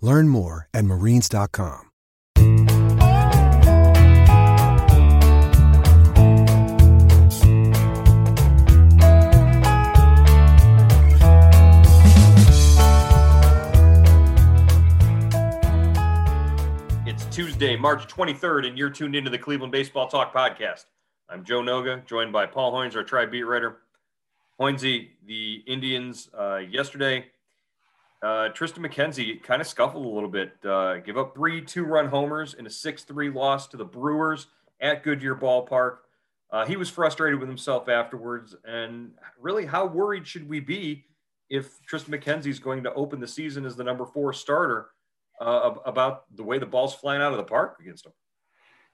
Learn more at marines.com. It's Tuesday, March 23rd, and you're tuned into the Cleveland Baseball Talk podcast. I'm Joe Noga, joined by Paul Hoynes, our tri beat writer. Hoynesy, the Indians uh, yesterday, uh, Triston McKenzie kind of scuffled a little bit, uh, give up three two run homers in a 6 3 loss to the Brewers at Goodyear Ballpark. Uh, he was frustrated with himself afterwards. And really, how worried should we be if Triston McKenzie is going to open the season as the number four starter uh, about the way the ball's flying out of the park against him?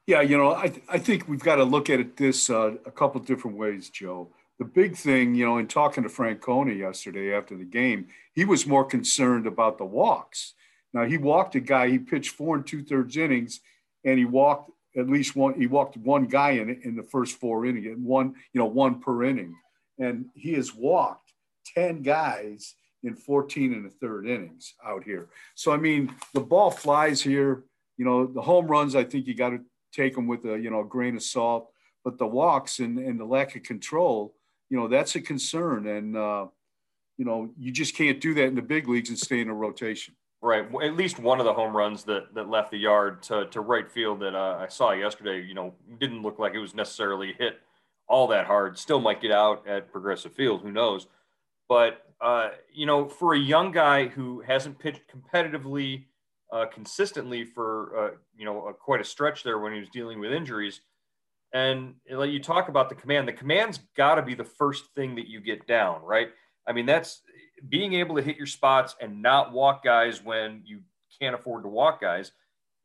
Yeah, you know, I, th- I think we've got to look at it this uh, a couple different ways, Joe the big thing, you know, in talking to Francona yesterday after the game, he was more concerned about the walks. Now he walked a guy, he pitched four and two thirds innings, and he walked at least one. He walked one guy in in the first four innings, and one, you know, one per inning, and he has walked ten guys in 14 and a third innings out here. So I mean, the ball flies here. You know, the home runs. I think you got to take them with a you know a grain of salt. But the walks and, and the lack of control you know that's a concern, and uh, you know you just can't do that in the big leagues and stay in a rotation. Right. At least one of the home runs that, that left the yard to, to right field that uh, I saw yesterday, you know, didn't look like it was necessarily hit all that hard. Still might get out at Progressive Field. Who knows? But, uh, you know, for a young guy who hasn't pitched competitively uh, consistently for, uh, you know, a, quite a stretch there when he was dealing with injuries, and you talk about the command, the command's got to be the first thing that you get down, right? I mean, that's being able to hit your spots and not walk guys when you can't afford to walk guys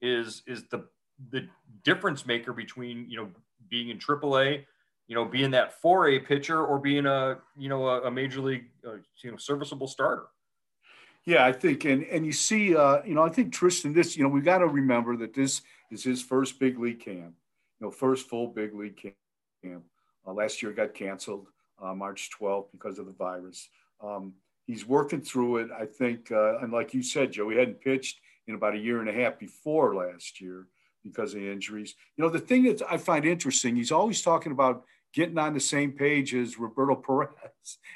is is the the difference maker between you know being in AAA, you know, being that 4A pitcher or being a you know a, a major league uh, you know serviceable starter. Yeah, I think, and and you see, uh, you know, I think Triston this, you know, we got to remember that this is his first big league camp you know, first full big league camp. Uh, last year got canceled uh, March 12th because of the virus. Um, he's working through it. I think, uh, and like you said, Joe, he hadn't pitched in about a year and a half before last year because of injuries. You know, the thing that I find interesting, he's always talking about getting on the same page as Roberto Perez.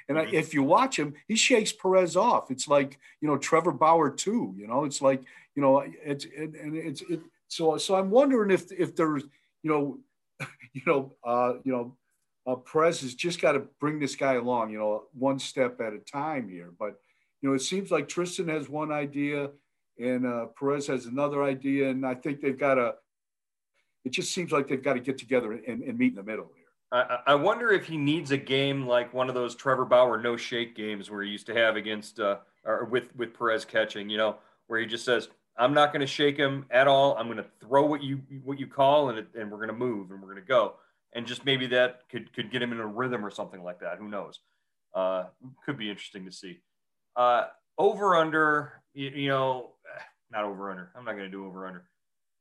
And I, if you watch him, he shakes Perez off. It's like, you know, Trevor Bauer too, you know, it's like, you know, it's, it, and it's, it, so, so I'm wondering if, if there's, you know, you know, uh, you know, uh, Perez has just got to bring this guy along, you know, one step at a time here. But you know, it seems like Triston has one idea, and uh, Perez has another idea, and I think they've got to. It just seems like they've got to get together and, and meet in the middle here. I, I, wonder if he needs a game like one of those Trevor Bauer no shake games where he used to have against uh, or with with Perez catching, you know, where he just says, I'm not going to shake him at all. I'm going to throw what you what you call, and it, and we're going to move and we're going to go, and just maybe that could could get him in a rhythm or something like that. Who knows? Uh, could be interesting to see. Uh, over under, you, you know, not over under. I'm not going to do over under.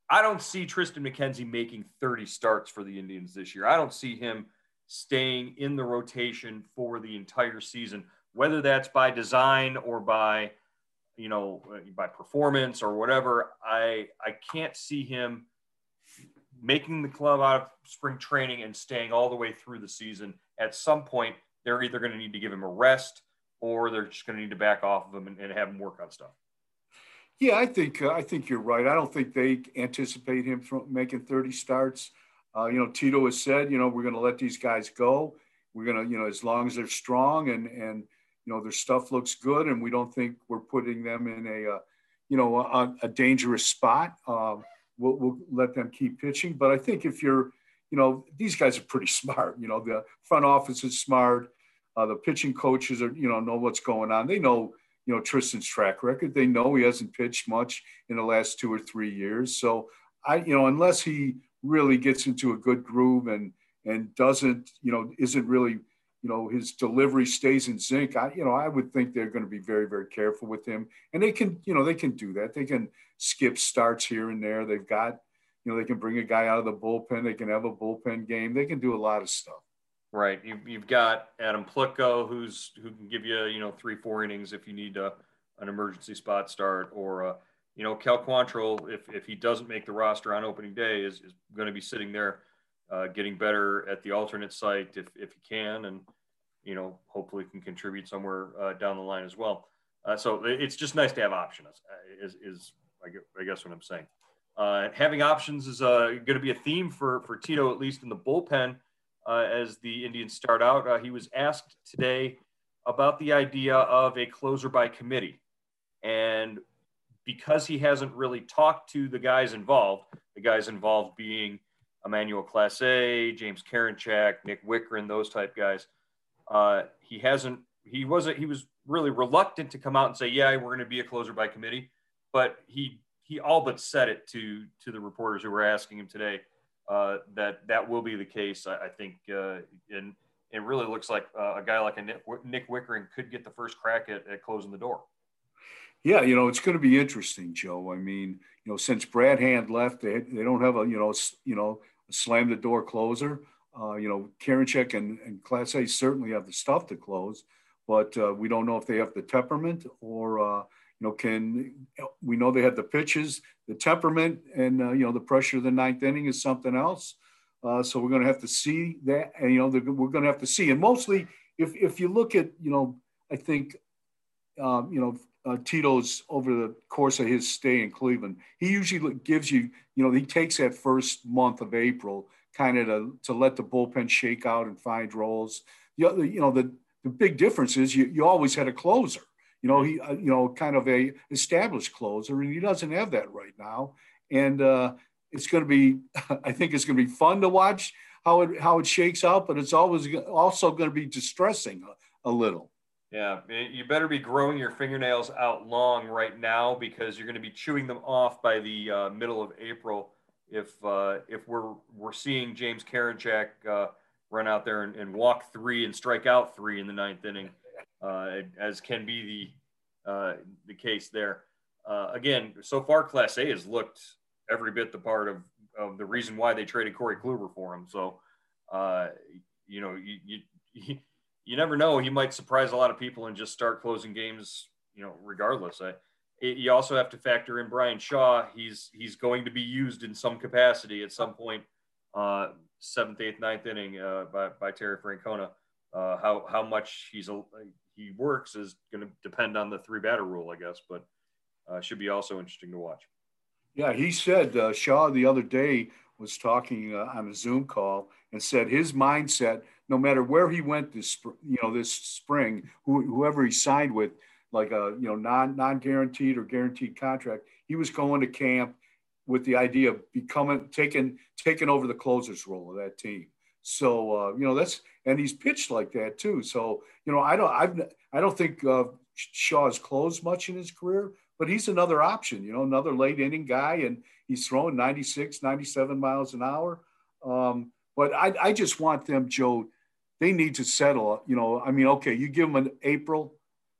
I don't see Triston McKenzie making 30 starts for the Indians this year. I don't see him staying in the rotation for the entire season, whether that's by design or by you know, by performance or whatever, I I can't see him making the club out of spring training and staying all the way through the season. At some point, they're either going to need to give him a rest or they're just going to need to back off of him and, and have him work on stuff. Yeah, I think uh, I think you're right. I don't think they anticipate him from making 30 starts. uh, you know, Tito has said, you know, we're going to let these guys go. We're going to, you know, as long as they're strong and and you know their stuff looks good, and we don't think we're putting them in a, uh, you know, a, a dangerous spot. Uh, we'll, we'll let them keep pitching. But I think if you're, you know, these guys are pretty smart. You know, the front office is smart. Uh, the pitching coaches are, you know, know what's going on. They know, you know, Triston's track record. They know he hasn't pitched much in the last two or three years. So I, you know, unless he really gets into a good groove and and doesn't, you know, isn't really, you know, his delivery stays in sync. I, you know, I would think they're going to be very, very careful with him, and they can, you know, they can do that. They can skip starts here and there. They've got, you know, they can bring a guy out of the bullpen. They can have a bullpen game. They can do a lot of stuff. Right. You, you've got Adam Plutko, who's who can give you, you know, three, four innings if you need a, an emergency spot start, or uh, you know, Cal Quantrill, if, if he doesn't make the roster on opening day, is, is going to be sitting there uh, getting better at the alternate site if, if he can, and, you know, hopefully can contribute somewhere uh, down the line as well. Uh, so it's just nice to have options, uh, is, is I guess what I'm saying. Uh, having options is uh, going to be a theme for, for Tito, at least in the bullpen, as the Indians start out. he was asked today about the idea of a closer by committee. And because he hasn't really talked to the guys involved, the guys involved being Emmanuel Clase, James Karinchak, Nick Wittgren, those type guys. Uh, he hasn't. He wasn't. He was really reluctant to come out and say, "Yeah, we're going to be a closer by committee," but he he all but said it to to the reporters who were asking him today uh, that that will be the case. I, I think, uh, and it really looks like uh, a guy like a Nick, Nick Wittgren could get the first crack at, at closing the door. Yeah, you know, it's going to be interesting, Joe. I mean, you know, since Brad Hand left, they, they don't have a, you know, you know, slam the door closer. Uh, you know, Karinchak and, and Clase certainly have the stuff to close, but uh, we don't know if they have the temperament or, uh, you know, can we know they have the pitches, the temperament, and uh, you know the pressure of the ninth inning is something else. Uh, so we're going to have to see that, and you know we're going to have to see. And mostly, if if you look at, you know, I think, um, you know, uh, Tito's over the course of his stay in Cleveland. He usually gives you, you know, he takes that first month of April kind of to, to let the bullpen shake out and find roles. You you know the, the big difference is you, you always had a closer. You know, he, uh, you know, kind of a established closer, and he doesn't have that right now. And uh, it's going to be, I think it's going to be fun to watch how it how it shakes out, but it's always also going to be distressing a, a little. Yeah, you better be growing your fingernails out long right now because you're going to be chewing them off by the uh, middle of April. If uh, if we're we're seeing James Karinchak uh, run out there and, and, walk three and strike out three in the ninth inning, uh, as can be the uh, the case there. Uh, again, so far Clase has looked every bit the part of, of the reason why they traded Corey Kluber for him. So, you know, you, you you never know. He might surprise a lot of people and just start closing games, you know, regardless. I, it, you also have to factor in Bryan Shaw. He's he's going to be used in some capacity at some point, uh, seventh, eighth, ninth inning uh, by, by Terry Francona. Uh, how how much he's a, he works is going to depend on the three batter rule, I guess, but uh, should be also interesting to watch. Yeah, he said uh, Shaw the other day was talking uh, on a Zoom call and said his mindset – no matter where he went this you know this spring, who, whoever he signed with, like a you know non non guaranteed or guaranteed contract, he was going to camp with the idea of becoming taking taking over the closer's role of that team. So uh, you know that's and he's pitched like that too. So you know I don't I've I don't think uh, Shaw's closed much in his career, but he's another option. You know another late inning guy, and he's throwing 96, 97 miles an hour. Um, but I, I just want them, Joe, they need to settle. You know, I mean, okay, you give them an April,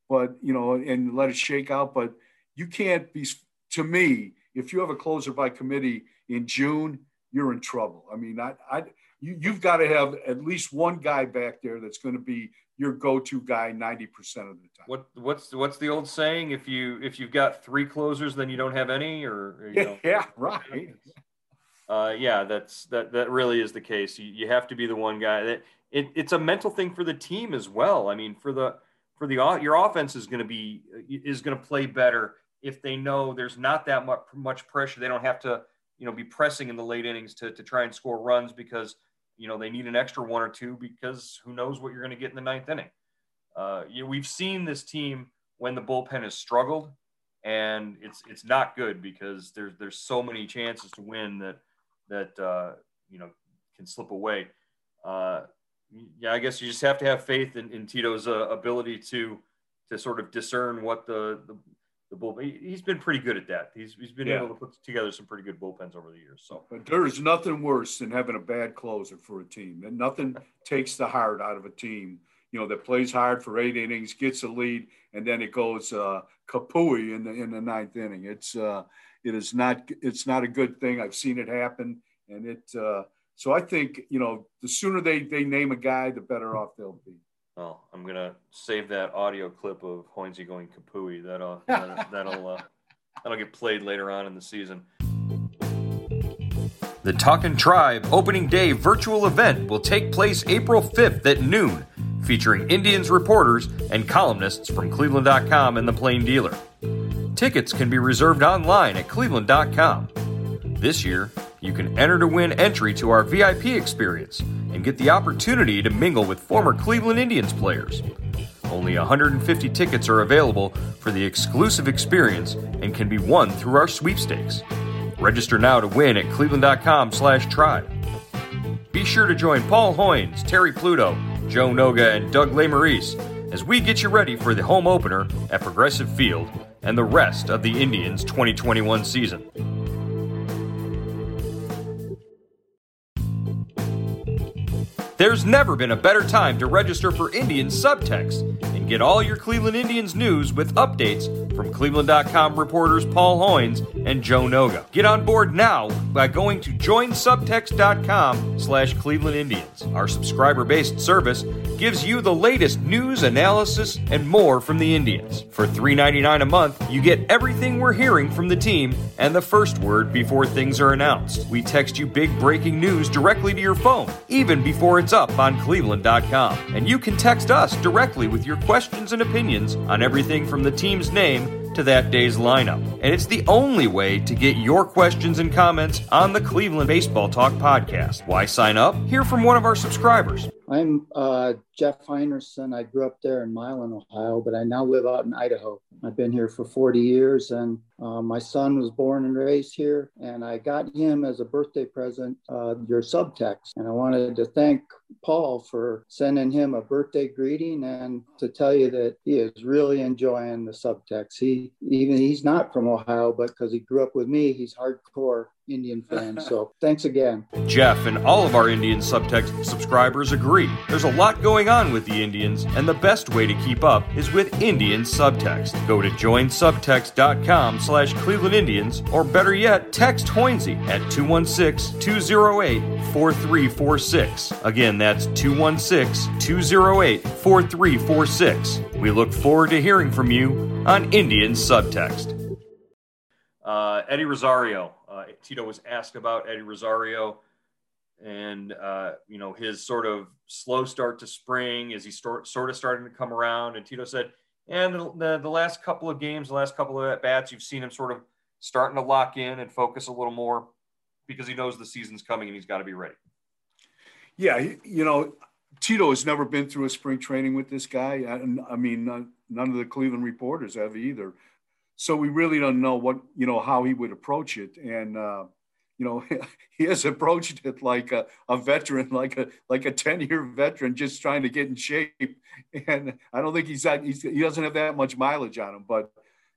but you know, and let it shake out. But you can't be. To me, if you have a closer by committee in June, you're in trouble. I mean, I, I you, you've got to have at least one guy back there that's going to be your go-to guy 90% of the time. What what's what's the old saying? If you if you've got three closers, then you don't have any, or you know, yeah, right. Uh, yeah, that's that that really is the case. You, you have to be the one guy that it, it's a mental thing for the team as well. I mean, for the for the your offense is going to be is going to play better if they know there's not that much much pressure. They don't have to you know, be pressing in the late innings to, to try and score runs because, you know, they need an extra one or two because who knows what you're going to get in the ninth inning. Uh, you know, we've seen this team when the bullpen has struggled, and it's it's not good because there's there's so many chances to win that that uh, you know can slip away. Uh, yeah, I guess you just have to have faith in, in Tito's uh, ability to to sort of discern what the, the the bull. He's been pretty good at that. He's he's been yeah. able to put together some pretty good bullpens over the years. So, but there is nothing worse than having a bad closer for a team, and nothing takes the heart out of a team. You know that plays hard for eight innings, gets a lead, and then it goes uh, kapooey in the in the ninth inning. It's uh, it is not it's not a good thing. I've seen it happen, and it. Uh, so I think you know the sooner they they name a guy, the better off they'll be. Well, I'm gonna save that audio clip of Hoynesy going kapooey. That'll that'll that'll, uh, that'll get played later on in the season. The Talkin' Tribe opening day virtual event will take place April 5th at noon, featuring Indians reporters and columnists from Cleveland.com and the Plain Dealer. Tickets can be reserved online at Cleveland.com. This year, you can enter to win entry to our VIP experience and get the opportunity to mingle with former Cleveland Indians players. Only 150 tickets are available for the exclusive experience and can be won through our sweepstakes. Register now to win at cleveland.com/tribe. Be sure to join Paul Hoynes, Terry Pluto, Joe Noga, and Doug Lesmerises as we get you ready for the home opener at Progressive Field and the rest of the Indians' 2021 season. There's never been a better time to register for Indians Subtext and get all your Cleveland Indians news with updates from Cleveland.com reporters Paul Hoynes and Joe Noga. Get on board now by going to joinsubtext.com slash Cleveland Indians. Our subscriber-based service gives you the latest news, analysis, and more from the Indians. For $3.99 a month, you get everything we're hearing from the team and the first word before things are announced. We text you big breaking news directly to your phone, even before it's up on Cleveland.com. And you can text us directly with your questions and opinions on everything from the team's name to that day's lineup. And it's the only way to get your questions and comments on the Cleveland Baseball Talk podcast. Why sign up? Hear from one of our subscribers. I'm uh, Jeff Heinerson. I grew up there in Milan, Ohio, but I now live out in Idaho. I've been here for 40 years, and uh, my son was born and raised here. And I got him as a birthday present uh, your subtext. And I wanted to thank Paul for sending him a birthday greeting and to tell you that he is really enjoying the subtext. He even he's not from Ohio, but because he grew up with me, he's hardcore Indian fan. So thanks again. Jeff and all of our Indian subtext subscribers agree. There's a lot going on with the Indians, and the best way to keep up is with Indian subtext. Go to joinsubtext.com slash Cleveland Indians, or better yet, text Hoynesy at 216-208-4346. Again, that's 216-208-4346. We look forward to hearing from you on Indian subtext. Uh, Eddie Rosario uh, Tito was asked about Eddie Rosario and uh, you know his sort of slow start to spring as he start, sort of starting to come around. And Tito said, and the, the, the last couple of games, the last couple of at bats, you've seen him sort of starting to lock in and focus a little more because he knows the season's coming and he's got to be ready. Yeah, you know, Tito has never been through a spring training with this guy. I, I mean, none, none of the Cleveland reporters have either so we really don't know what you know how he would approach it. And uh, you know he has approached it like a, a veteran like a like a 10 year veteran just trying to get in shape. And i don't think he's, that, he's he doesn't have that much mileage on him. But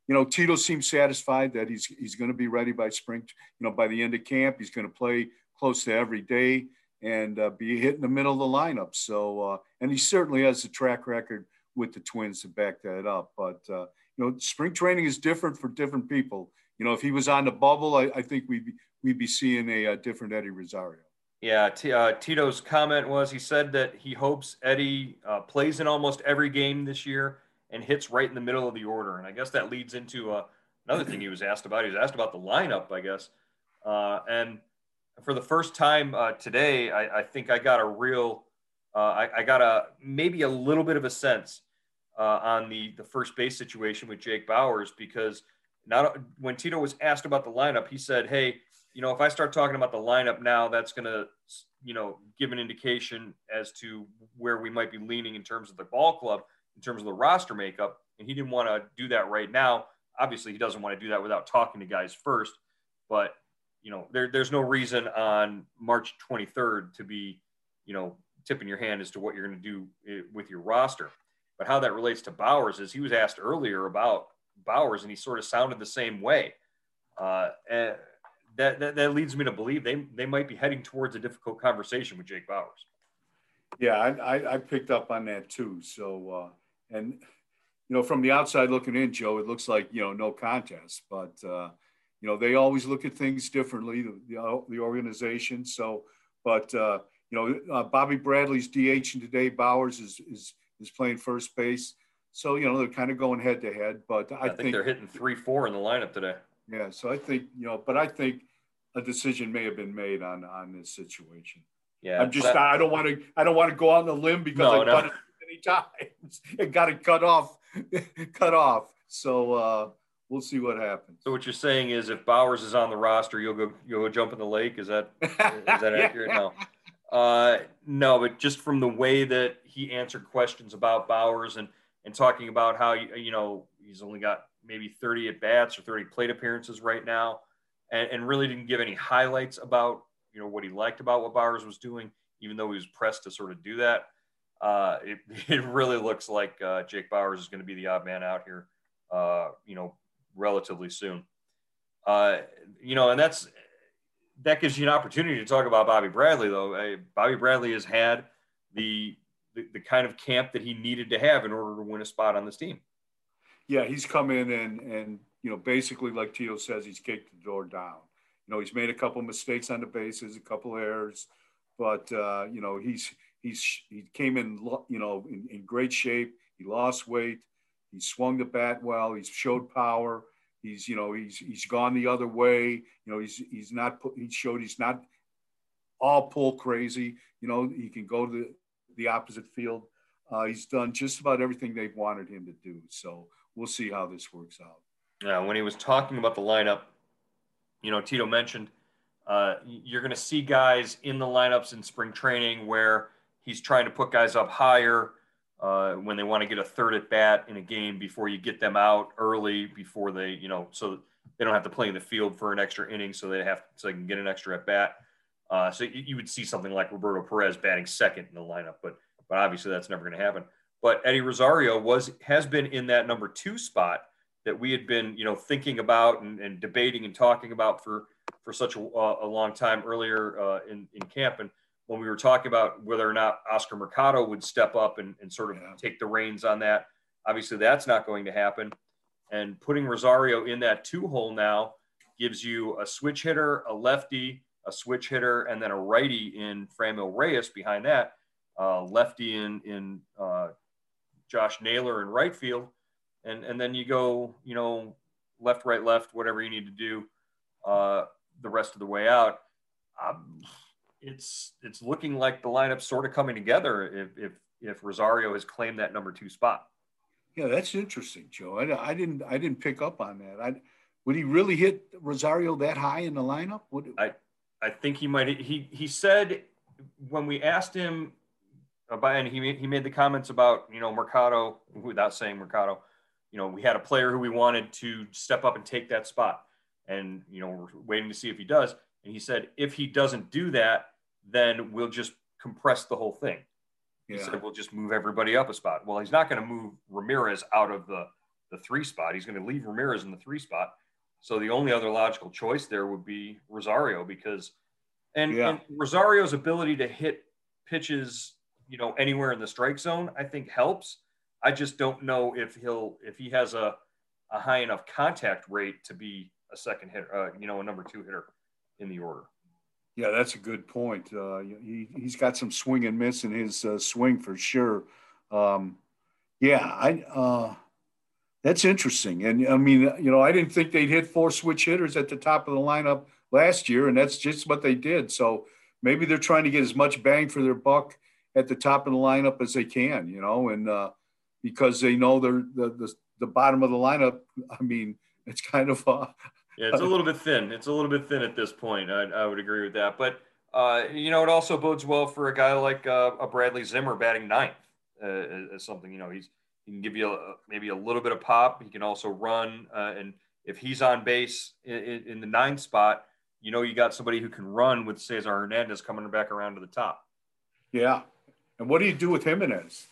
you know tito seems satisfied that he's he's going to be ready by spring you know by the end of camp. He's going to play close to every day and uh, be hit in the middle of the lineup. So uh, and he certainly has a track record with the twins to back that up. But uh, you know, spring training is different for different people. You know, if he was on the bubble, I, I think we'd be, we'd be seeing a, a different Eddie Rosario. Yeah, T- uh, Tito's comment was he said that he hopes Eddie uh, plays in almost every game this year and hits right in the middle of the order. And I guess that leads into uh, another thing he was asked about. He was asked about the lineup, I guess. Uh, and for the first time uh, today, I, I, think I got a real, uh, I, I, got a maybe a little bit of a sense uh, on the the first base situation with Jake Bauers because not when Tito was asked about the lineup, he said, "Hey, you know, if I start talking about the lineup now, that's going to, you know, give an indication as to where we might be leaning in terms of the ball club, in terms of the roster makeup. And he didn't want to do that right now. Obviously, he doesn't want to do that without talking to guys first. But, you know, there, there's no reason on March 23rd to be, you know, tipping your hand as to what you're going to do eh, with your roster. But how that relates to Bauers is he was asked earlier about Bauers and he sort of sounded the same way. Uh, and that, that, that leads me to believe they, they might be heading towards a difficult conversation with Jake Bauers. Yeah, I, I, I picked up on that too. So, uh, and, you know, from the outside looking in, Joe, it looks like, you know, no contest. But, uh, you know, they always look at things differently, the, the, the organization. So, but, uh, you know, uh, Bobby Bradley's DH and today Bauers is, is, is playing first base. So, you know, they're kind of going head to head, but I, I think, think, they're hitting three, four in the lineup today. yeah. So I think, you know, but I think a decision may have been made on, on this situation. Yeah. I'm just, that- I don't want to, I don't want to go out on a limb because No, I've no. done it many times and got it cut off, cut off. So, uh, we'll see what happens. so what you're saying is if Bauers is on the roster, you'll go, you'll go jump in the lake. Is that, is that accurate? No. Uh, no, but just from the way that he answered questions about Bauers and and talking about how you know he's only got maybe 30 at bats or 30 plate appearances right now, and, and really didn't give any highlights about you know what he liked about what Bauers was doing, even though he was pressed to sort of do that. Uh, it, it really looks like uh, Jake Bauers is going to be the odd man out here, uh, you know, relatively soon. Uh, you know, and that's that gives you an opportunity to talk about Bobby Bradley, though. Bobby Bradley has had the, the the kind of camp that he needed to have in order to win a spot on this team. Yeah, he's come in and and you know basically like Tito says, he's kicked the door down. You know, he's made a couple mistakes on the bases, a couple errors, but uh, you know he's he's he came in you know in, in great shape. He lost weight. He swung the bat well. He's showed power. He's you know he's he's gone the other way. You know he's he's not he showed he's not all pull crazy. You know he can go to the, the opposite field. Uh, he's done just about everything they've wanted him to do. So we'll see how this works out. Yeah, when he was talking about the lineup, you know, Tito mentioned uh, you're going to see guys in the lineups in spring training where he's trying to put guys up higher uh, when they want to get a third at bat in a game before you get them out early before they, you know, so they don't have to play in the field for an extra inning, so they have so they can get an extra at bat. Uh, so you, you would see something like Roberto Perez batting second in the lineup, but but obviously that's never going to happen. But Eddie Rosario was has been in that number two spot that we had been, you know, thinking about and, and debating and talking about for for such a, a long time earlier uh, in in camp. And when we were talking about whether or not Oscar Mercado would step up and, and sort of Yeah. take the reins on that, obviously that's not going to happen. And putting Rosario in that two hole now gives you a switch hitter, a lefty, a switch hitter, and then a righty in Franmil Reyes behind that, uh, lefty in in uh, Josh Naylor in right field, and and then you go, you know, left, right, left, whatever you need to do, uh, the rest of the way out. Um, it's it's looking like the lineup's sort of coming together if if if Rosario has claimed that number two spot. Yeah, that's interesting, Joe. I, I didn't I didn't pick up on that. I, would he really hit Rosario that high in the lineup? Would, I I think he might. He he said when we asked him uh, about, and he made, he made the comments about you know Mercado without saying Mercado. You know, we had a player who we wanted to step up and take that spot, and you know we're waiting to see if he does. And he said if he doesn't do that, then we'll just compress the whole thing. He yeah, said we'll just move everybody up a spot. Well, he's not going to move Ramirez out of the the three spot. He's going to leave Ramirez in the three spot. So the only other logical choice there would be Rosario because, and, Yeah. and Rosario's ability to hit pitches, you know, anywhere in the strike zone, I think helps. I just don't know if he'll if he has a a high enough contact rate to be a second hitter, uh, you know, a number two hitter in the order. yeah, that's a good point. Uh, he he's got some swing and miss in his uh, swing for sure. Um, yeah, I uh, that's interesting. And I mean, you know, I didn't think they'd hit four switch hitters at the top of the lineup last year, and that's just what they did. So maybe they're trying to get as much bang for their buck at the top of the lineup as they can, you know, and uh, because they know they're the, the the bottom of the lineup. I mean, it's kind of uh, yeah, it's a little bit thin. It's a little bit thin at this point. I, I would agree with that. But uh, you know, it also bodes well for a guy like uh, a Bradley Zimmer batting ninth uh, as something. You know, he's he can give you a, maybe a little bit of pop. He can also run, uh, and if he's on base in, in the ninth spot, you know you got somebody who can run with Cesar Hernandez coming back around to the top. Yeah, and what do you do with Jimenez?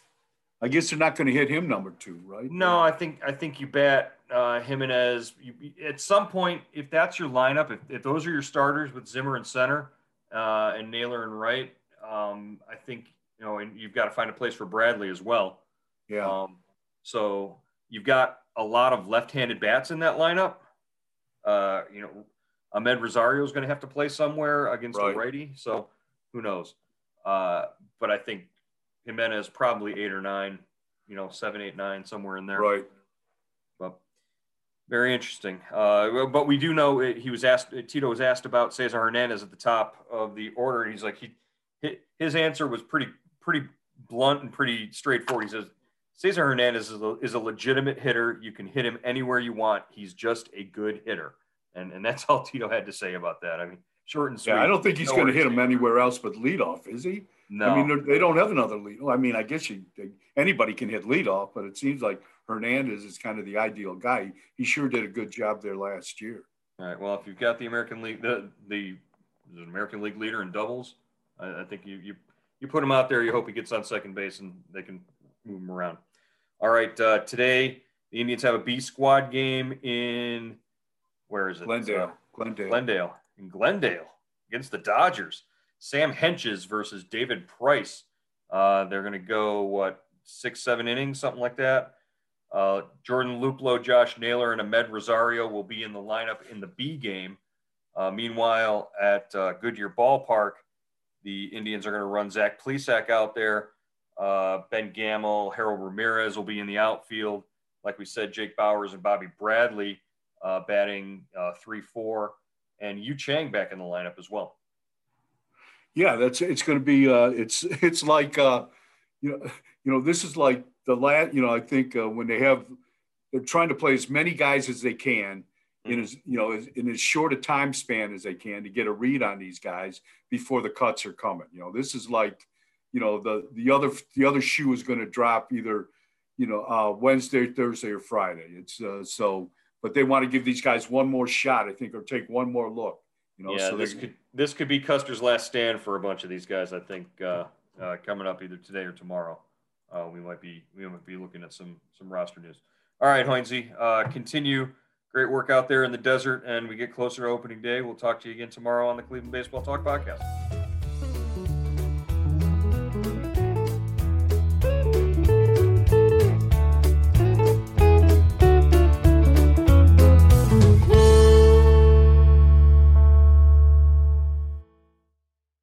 I guess they're not going to hit him number two, right? No, I think I think you bat uh, Jimenez. You, at some point, if that's your lineup, if, if those are your starters with Zimmer and center uh, and Naylor and right, um, I think you know, and you've got to find a place for Bradley as well. Yeah. Um, so you've got a lot of left-handed bats in that lineup. Uh, you know, Ahmed Rosario is going to have to play somewhere against right. a righty, so who knows? Uh, but I think Jimenez probably eight or nine, you know, seven, eight, nine, somewhere in there. Right. Very interesting. Uh, but we do know it, he was asked. Tito was asked about Cesar Hernandez at the top of the order, and he's like, he his answer was pretty pretty blunt and pretty straightforward. He says Cesar Hernandez is a, is a legitimate hitter. You can hit him anywhere you want. He's just a good hitter, and and that's all Tito had to say about that. I mean, short and sweet. Yeah, I don't think he's going to hit him anywhere else but leadoff, is he? No. I mean, they don't have another lead. I mean, I guess you, they, anybody can hit leadoff, but it seems like Hernandez is kind of the ideal guy. He sure did a good job there last year. All right. Well, if you've got the American League, the the, the American League leader in doubles, I, I, think you you you put him out there. You hope he gets on second base and they can move him around. All right. Uh, today the Indians have a B squad game in where is it? Glendale. Uh, Glendale. Glendale in Glendale against the Dodgers. Sam Hentges versus David Price. Uh, they're going to go, what, six, seven innings, something like that. Uh, Jordan Luplow, Josh Naylor, and Amed Rosario will be in the lineup in the B game. Uh, meanwhile, at uh, Goodyear Ballpark, the Indians are going to run Zach Plesac out there. Uh, ben Gamel, Harold Ramirez will be in the outfield. Like we said, Jake Bauers and Bobby Bradley uh, batting 3 4, and Yu Chang back in the lineup as well. Yeah, that's it's going to be. Uh, it's it's like uh, you know you know this is like the last. You know I think uh, when they have they're trying to play as many guys as they can in mm-hmm. as you know in as short a time span as they can to get a read on these guys before the cuts are coming. You know this is like you know the the other the other shoe is going to drop either you know uh, Wednesday, Thursday, or Friday. It's uh, so but they want to give these guys one more shot, I think, or take one more look. You know, yeah, so this could this could be Custer's last stand for a bunch of these guys. I think uh, uh, coming up either today or tomorrow, uh, we might be we might be looking at some some roster news. All right, Hoynesy, uh, continue. Great work out there in the desert, and we get closer to opening day. We'll talk to you again tomorrow on the Cleveland Baseball Talk podcast.